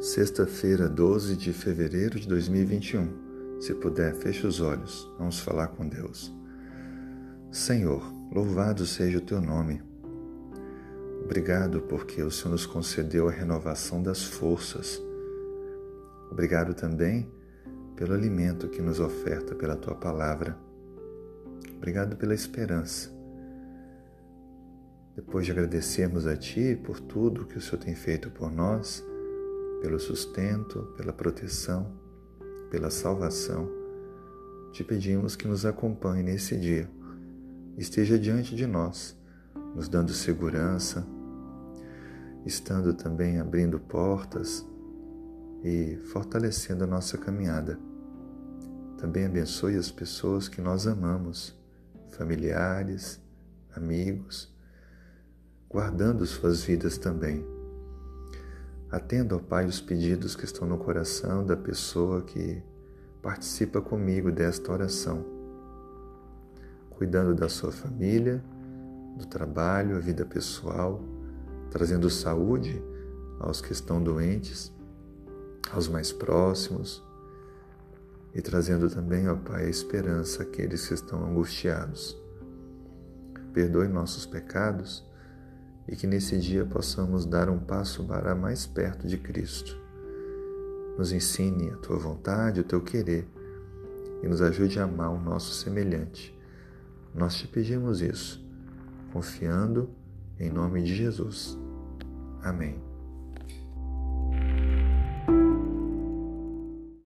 Sexta-feira, 12 de fevereiro de 2021. Se puder, feche os olhos. Vamos falar com Deus. Senhor, louvado seja o teu nome. Obrigado porque o Senhor nos concedeu a renovação das forças. Obrigado também pelo alimento que nos oferta pela tua palavra. Obrigado pela esperança. Depois de agradecermos a Ti por tudo que o Senhor tem feito por nós, pelo sustento, pela proteção, pela salvação. Te pedimos que nos acompanhe nesse dia, esteja diante de nós, nos dando segurança, estando também abrindo portas e fortalecendo a nossa caminhada. Também abençoe as pessoas que nós amamos, familiares, amigos, guardando suas vidas também Atenda, ó Pai, os pedidos que estão no coração da pessoa que participa comigo desta oração, cuidando da sua família, do trabalho, a vida pessoal, trazendo saúde aos que estão doentes, aos mais próximos, e trazendo também, ó Pai, a esperança àqueles que estão angustiados. Perdoe nossos pecados e que nesse dia possamos dar um passo para mais perto de Cristo. Nos ensine a tua vontade, o teu querer e nos ajude a amar o nosso semelhante. Nós te pedimos isso, confiando em nome de Jesus. Amém.